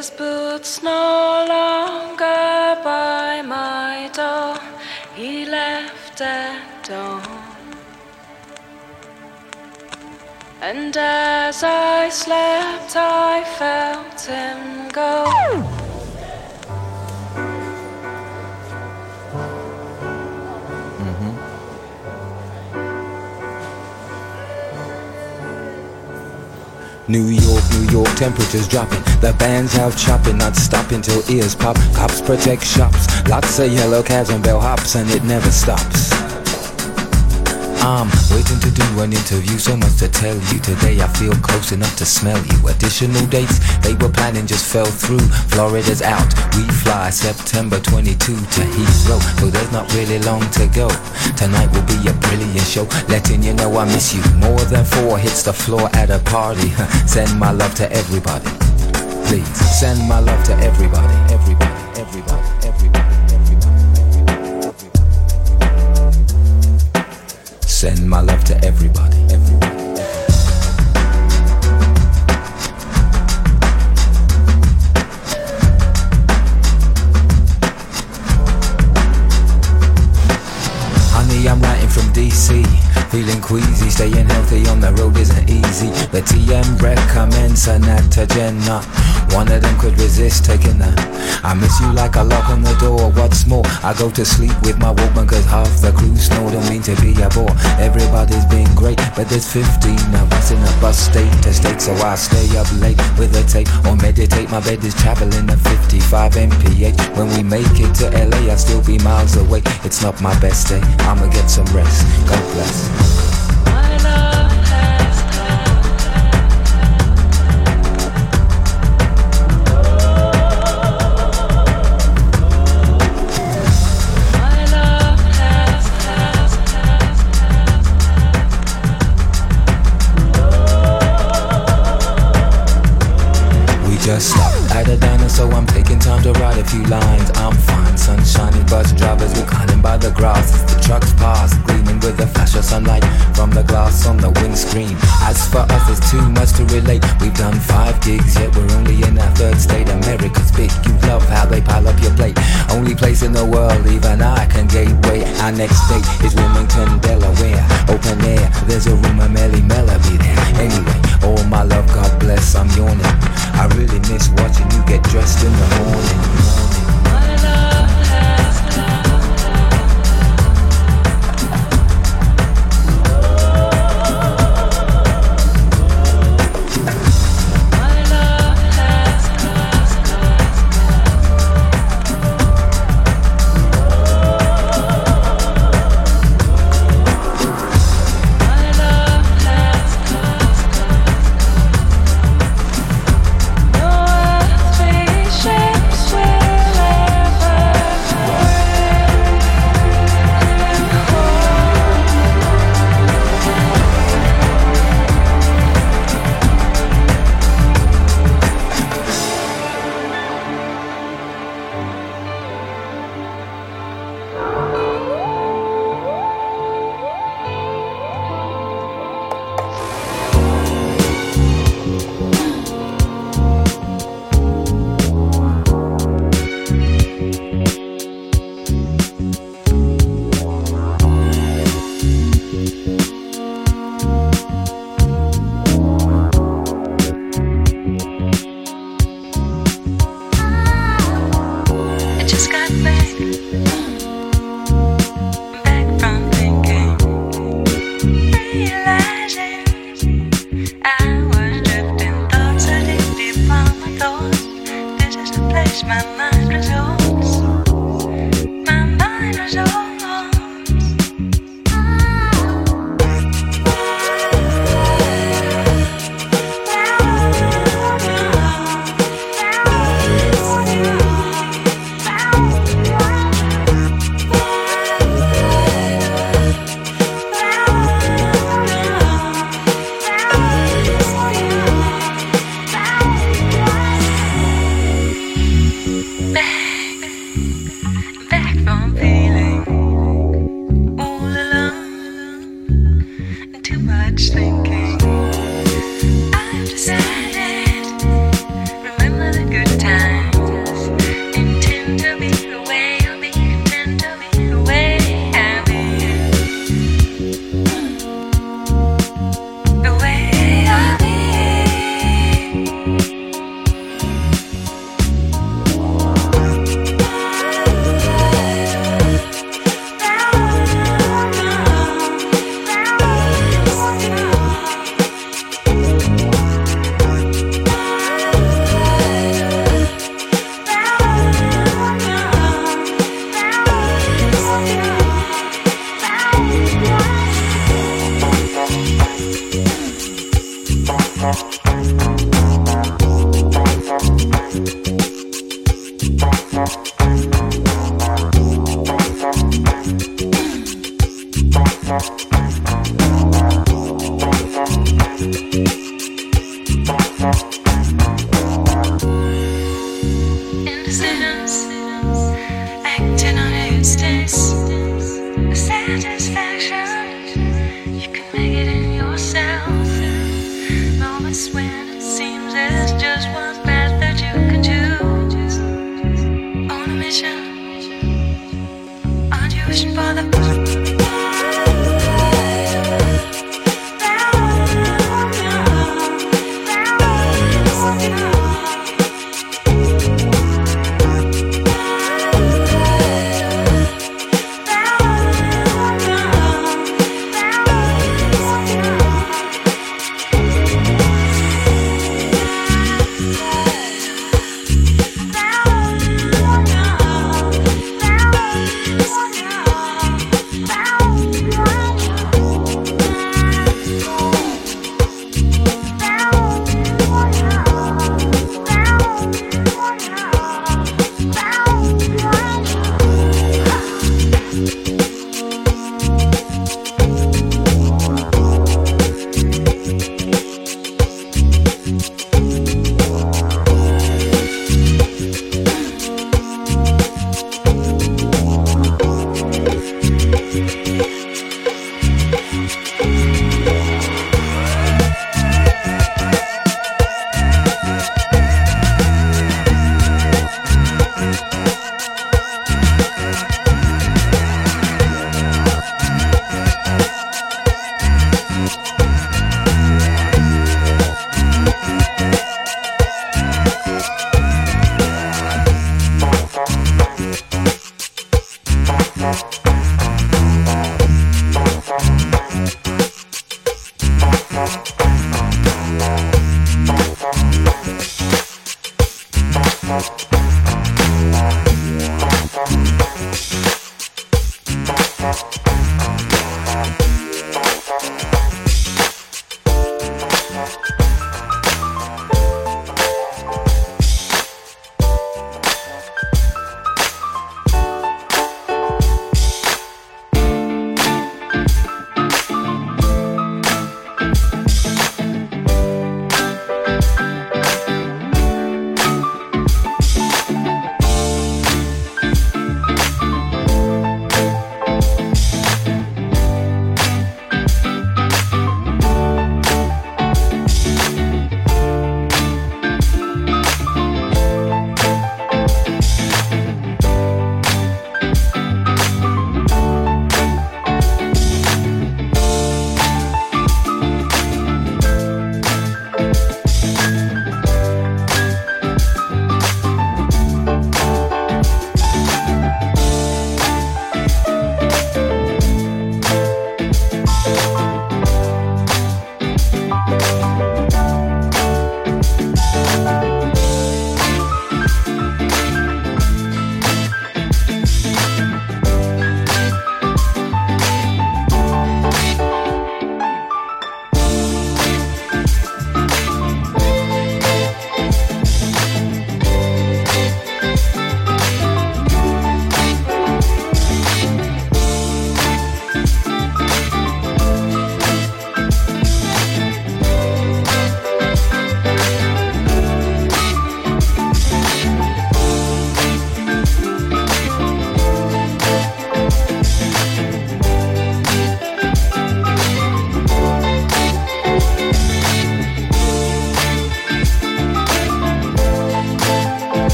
His boots no longer by my door, he left at dawn. And as I slept, I felt him go. Mm-hmm. New York, York, temperatures dropping. The band's out chopping, not stopping till ears pop. Cops protect shops. Lots of yellow cabs and bell hops, and it never stops. I'm waiting to do an interview, so much to tell you. Today I feel close enough to smell you. Additional dates they were planning just fell through. Florida's out, we fly September 22 to Heathrow, so there's not really long to go. Tonight will be a brilliant show, letting you know I miss you. More than four hits the floor at a party. send my love to everybody. Please send my love to everybody, everybody, everybody. Send my love to everybody. I'm writing from DC. Feeling queasy, staying healthy on the road isn't easy. The TM recommends a Natagena. One of them could resist taking that. I miss you like a lock on the door. What's more, I go to sleep with my Walkman cause half the crew snore. Don't mean to be a bore. Everybody's been great, but there's 15 of us in a bus state to state. So I stay up late with a tape or meditate. My bed is traveling at 55 mph. When we make it to LA, I'll still be miles away. It's not my best day. I'ma get some rest. God bless. Just diner, so I'm taking time to write a few lines. I'm fine, sunshiny bus drivers reclining by the grass. The trucks pass, gleaming with the flash of sunlight from the glass on the windscreen. As for us, there's too much to relate. We've done five gigs, yet we're only in our third state. America's big, you love how they pile up your plate. Only place in the world, even I can gateway. Our next date is Wilmington, Delaware. Open air, there's a room of Melly Melody there. Anyway, all my love, God bless, I'm yawning. I really miss watching you get dressed in the morning.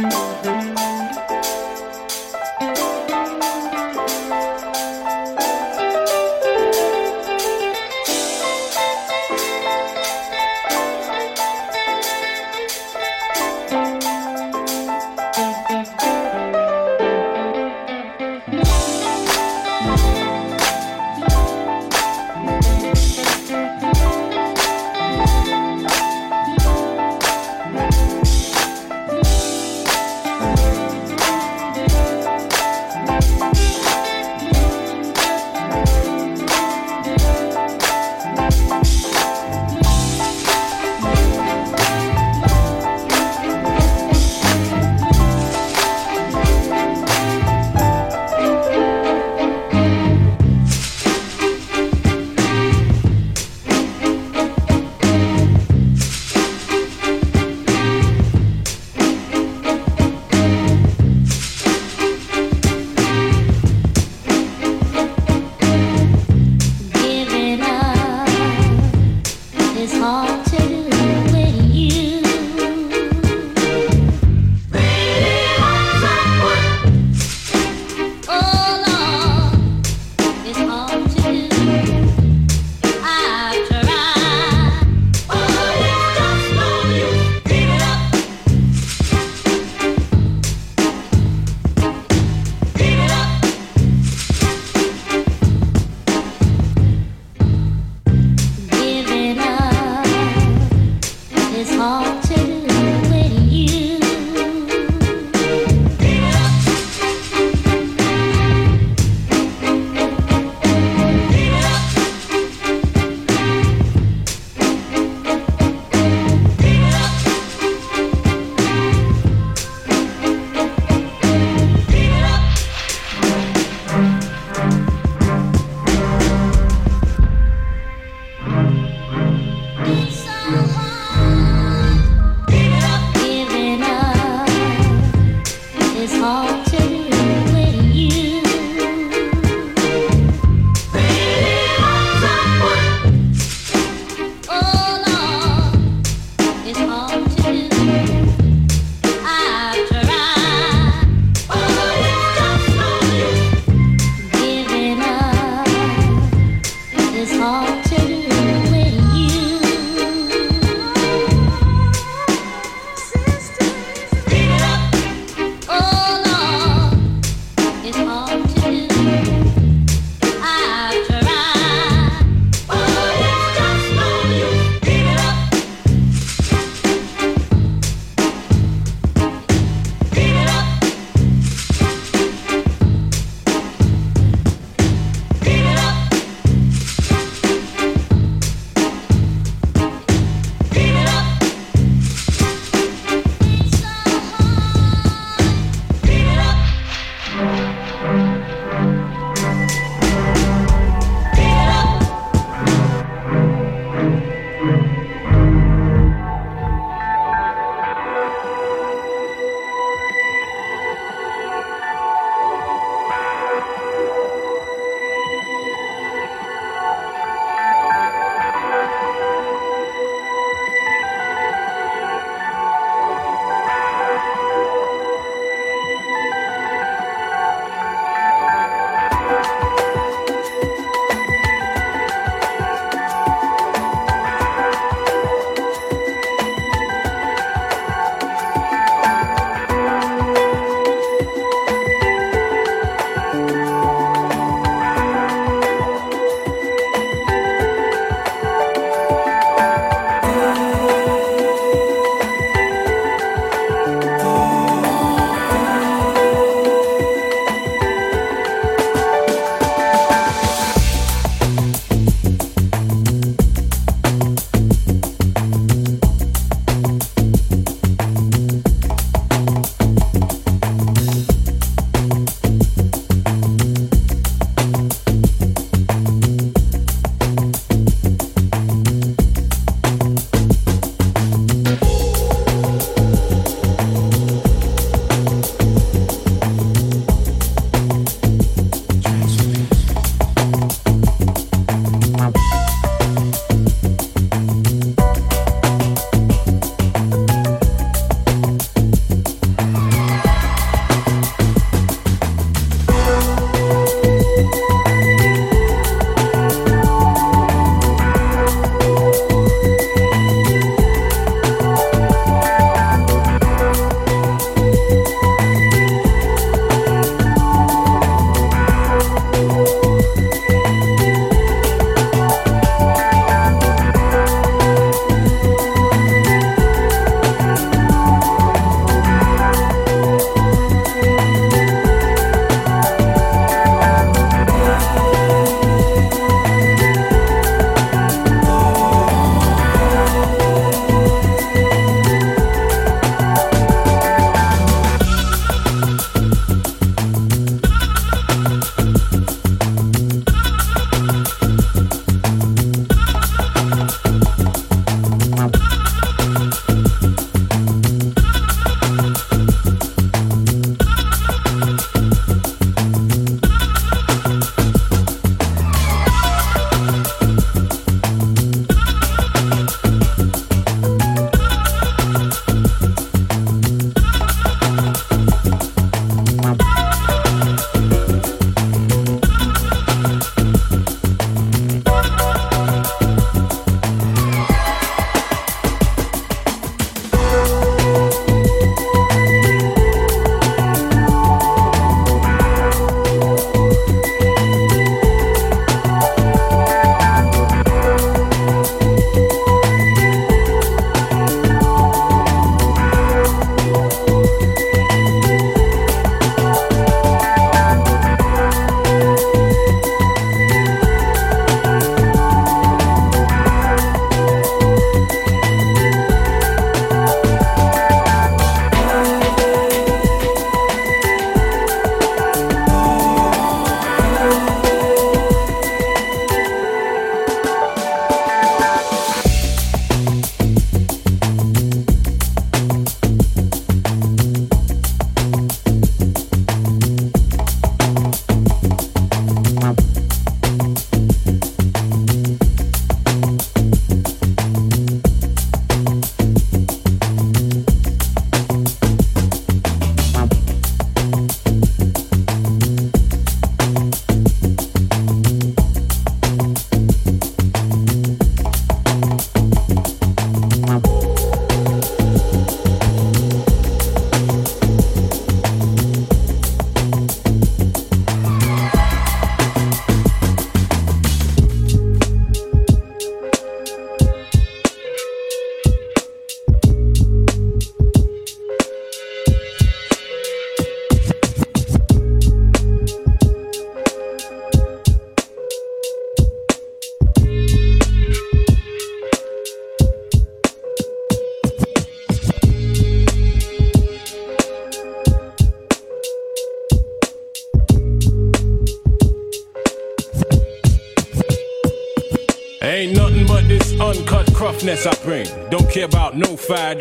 Thank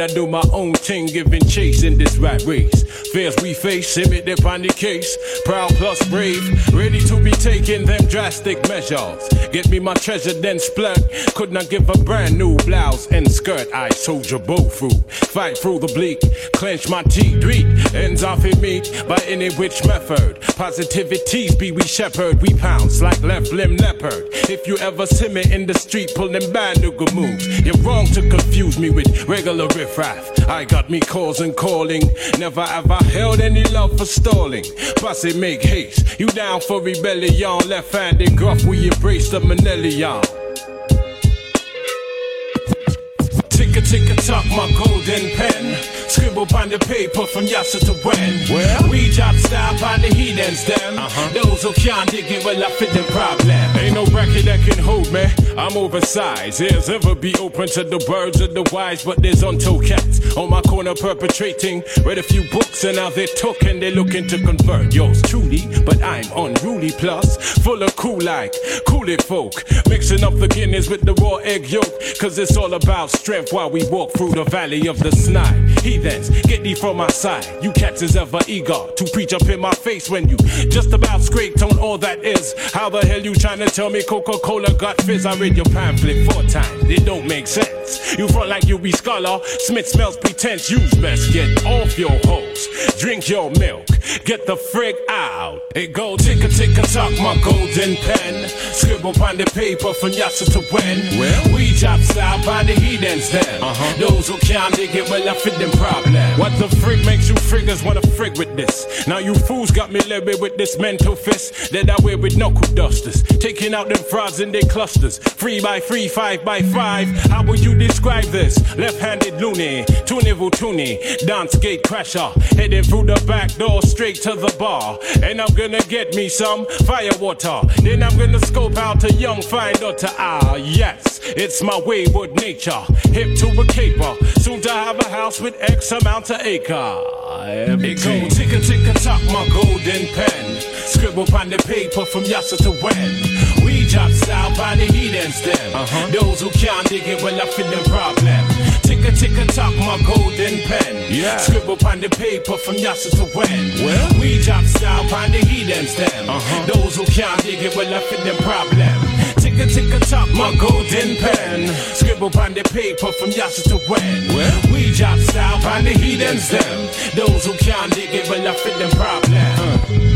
I do my own thing, giving chase in this rat race. Fears we face, imit upon the case. Proud plus brave, ready to be taking them drastic measures. Get me my treasure, then split. Could not I give a brand new blouse and skirt. I soldier bow through, fight through the bleak, clench my teeth, read ends off in me by any which method. Positivities be we shepherd, we pounce like left limb leopard. If you ever see me in the street pulling banduga moves, you're wrong to confuse me with regular riffraff. I got me calls and calling, never have I held any love for stalling. Posse make haste, you down for rebellion, left-handed gruff, we embrace the Manelion. Tick a tock, my golden pen. Scribble on the paper from Yasser to when. Well, we drop style on the heathens, them. Uh-huh. Those who can't dig it, well, I fit the problem. Ain't no bracket that can hold me. I'm oversized. Ears ever be open to the birds of the wise, but there's untold cats on my corner perpetrating. Read a few books and now they're talking, they're looking to convert. Yours truly, but I'm unruly plus, full of cool like cool it folk. Mixing up the Guinness with the raw egg yolk, cause it's all about strength while we walk through the valley of the snide. He heathens, get thee from my side. You cats is ever eager to preach up in my face when you just about scraped on all that is. How the hell you trying to tell me Coca Cola got fizz? I read your pamphlet four times, it don't make sense. You front like you be scholar, Smith smells pretense. Use best get off your hose, drink your milk, get the frig out. It go tick a tick a tock, my golden pen. Scribble on the paper from Yasser to when. Well, we drop style by the heathens then. Uh-huh. Those who can't dig it, well, I fit them problem. What the frig makes you friggers wanna frig with this? Now you fools got me levied with this mental fist that I wear with knuckle dusters. Taking out them frauds in their clusters. Three by three, five by five. How would you describe this? Left-handed loony, tunival toonie, dance gate crasher. Heading through the back door straight to the bar. And I'm gonna get me some fire water. Then I'm gonna scope out a young fine daughter. Ah, yes, it's my wayward nature. Hip to a caper. Soon to have a house with X amount of acre. It go tick a tick a tock, my golden pen. Scribble on the paper from Yasser to when. We drop style by the heathens them. Uh-huh. Those who can't dig it, well, I feel them problem. Tick a tick a tock, my golden pen. Yeah. Scribble on the paper from Yasser to when. Well, we drop style by the heathens them. Uh-huh. Those who can't dig it, well, I feel them problem. A tick a tock, my golden pen. Scribble on the paper from Yasser to when. Well, we drop style on the heathens them. Those who can't dig it, well, I fit them problem. Uh.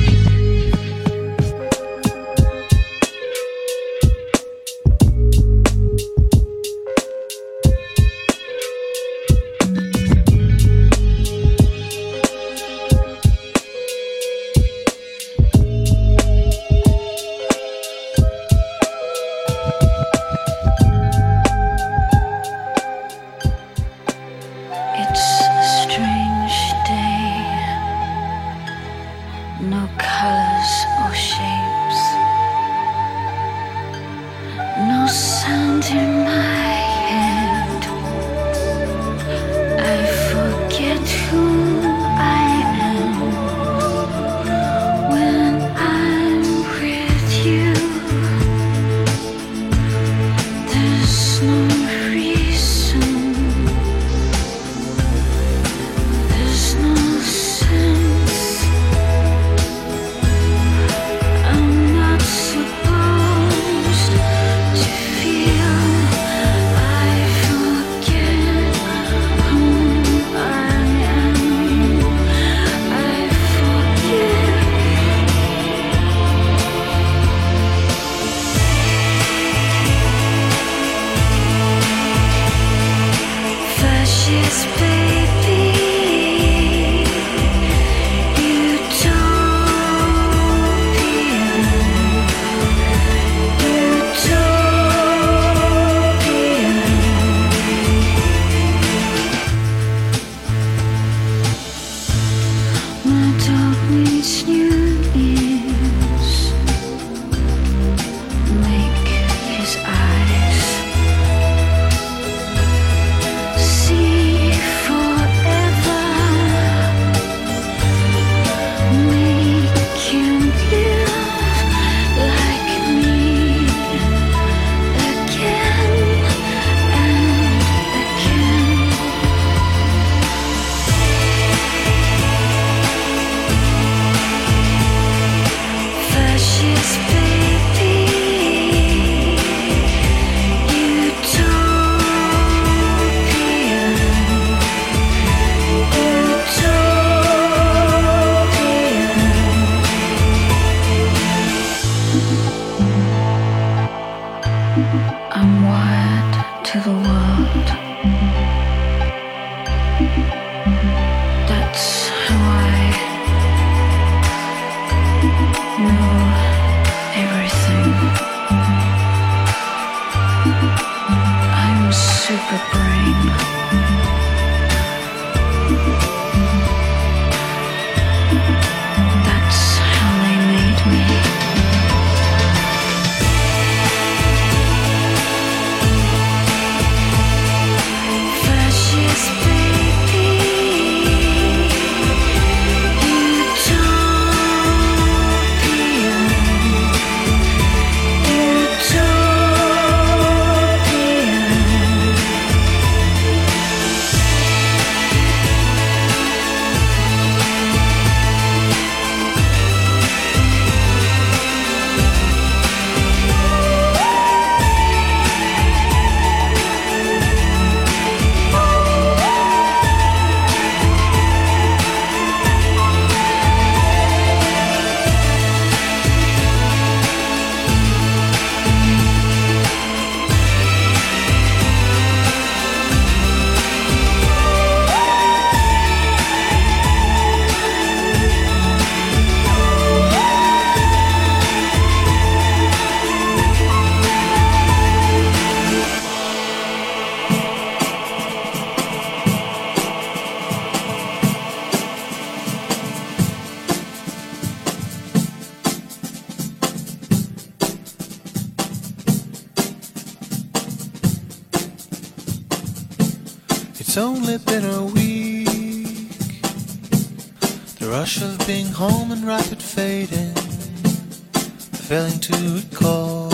failing to recall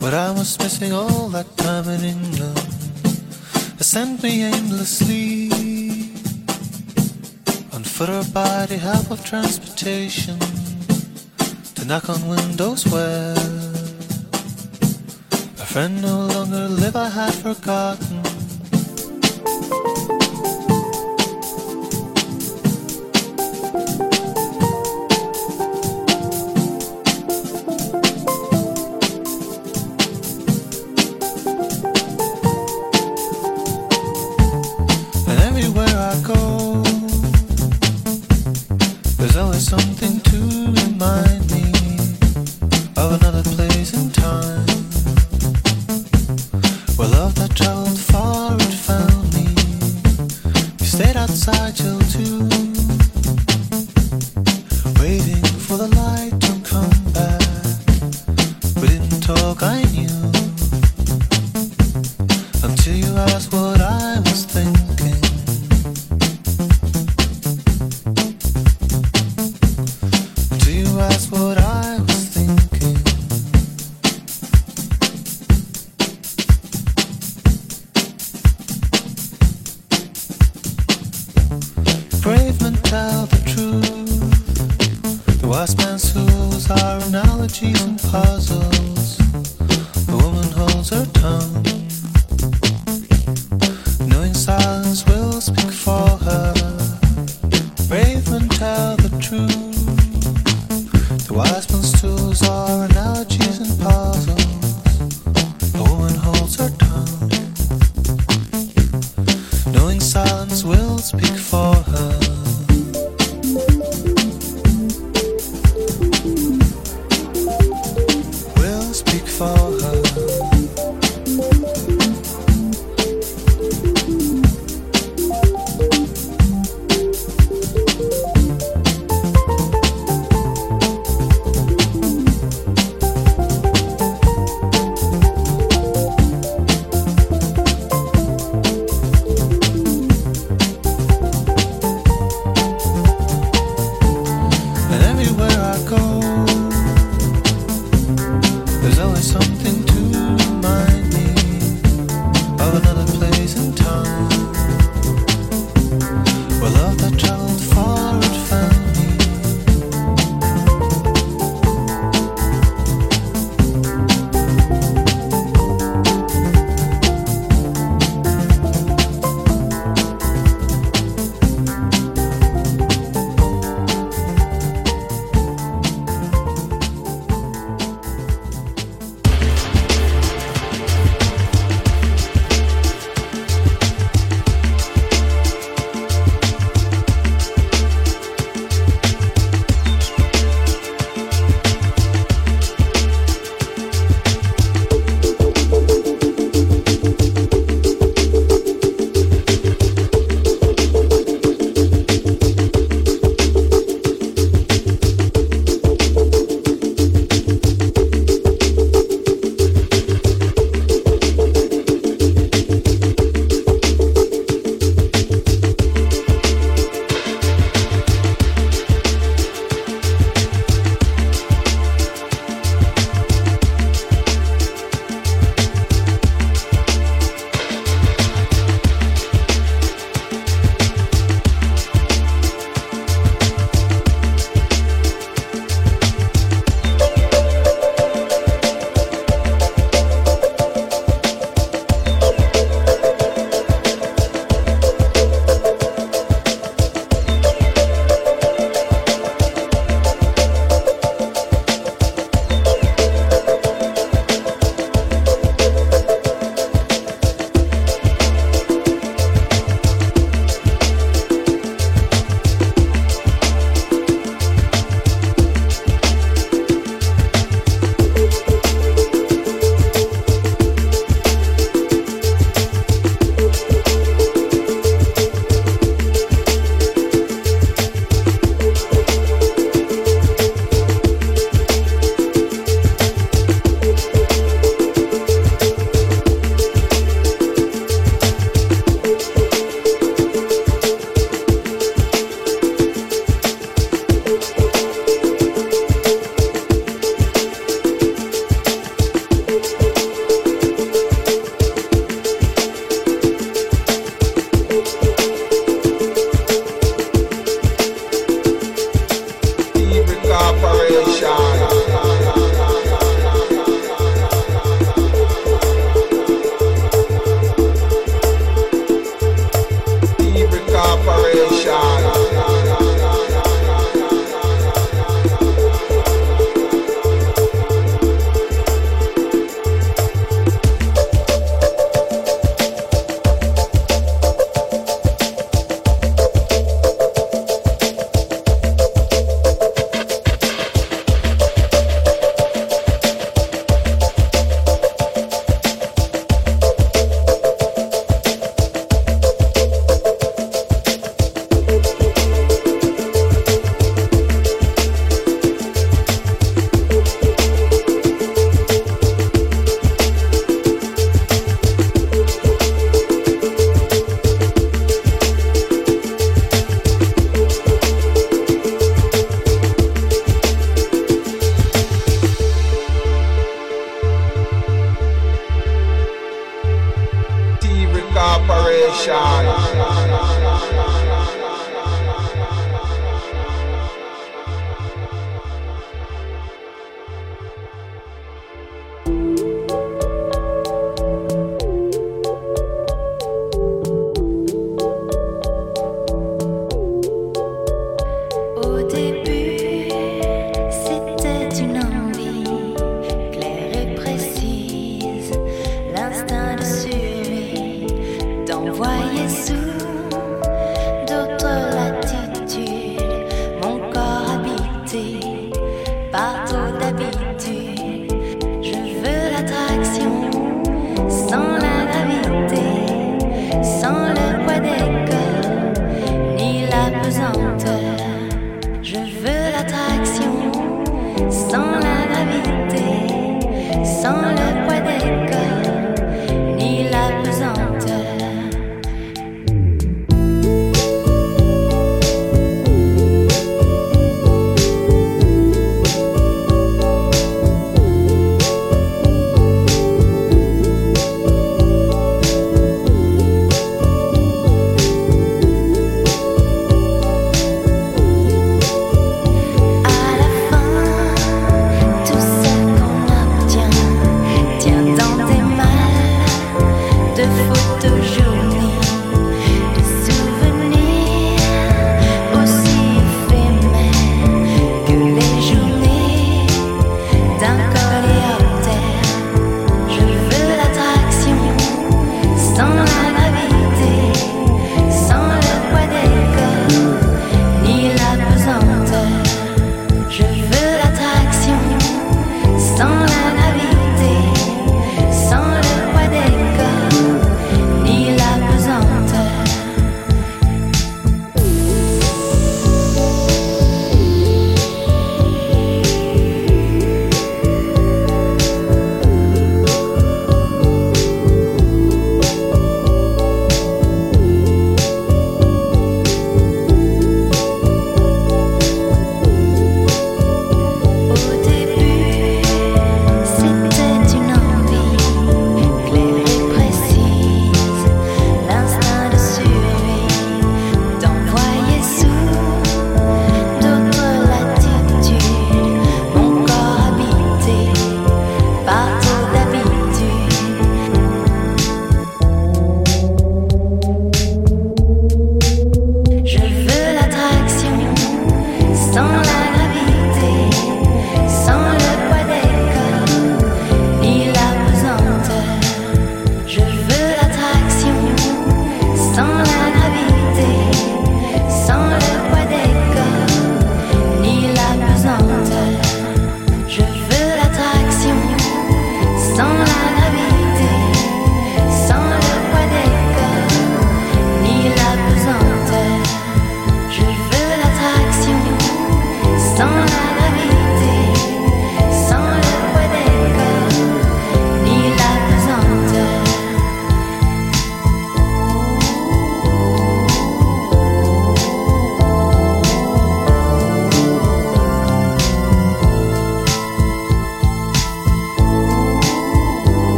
what I was missing all that time in England has sent me aimlessly on foot or by the help of transportation to knock on windows where a friend no longer live. I had forgotten She's and puzzle.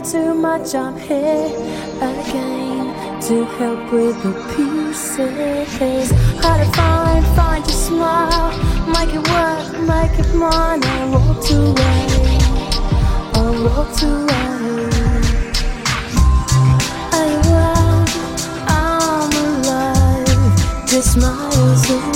Back, too much. I'm here again to help with the pieces. Hard to find, find your smile. Make it work, make it mine. I walked away. I walked away. Oh, well, I'm alive. This my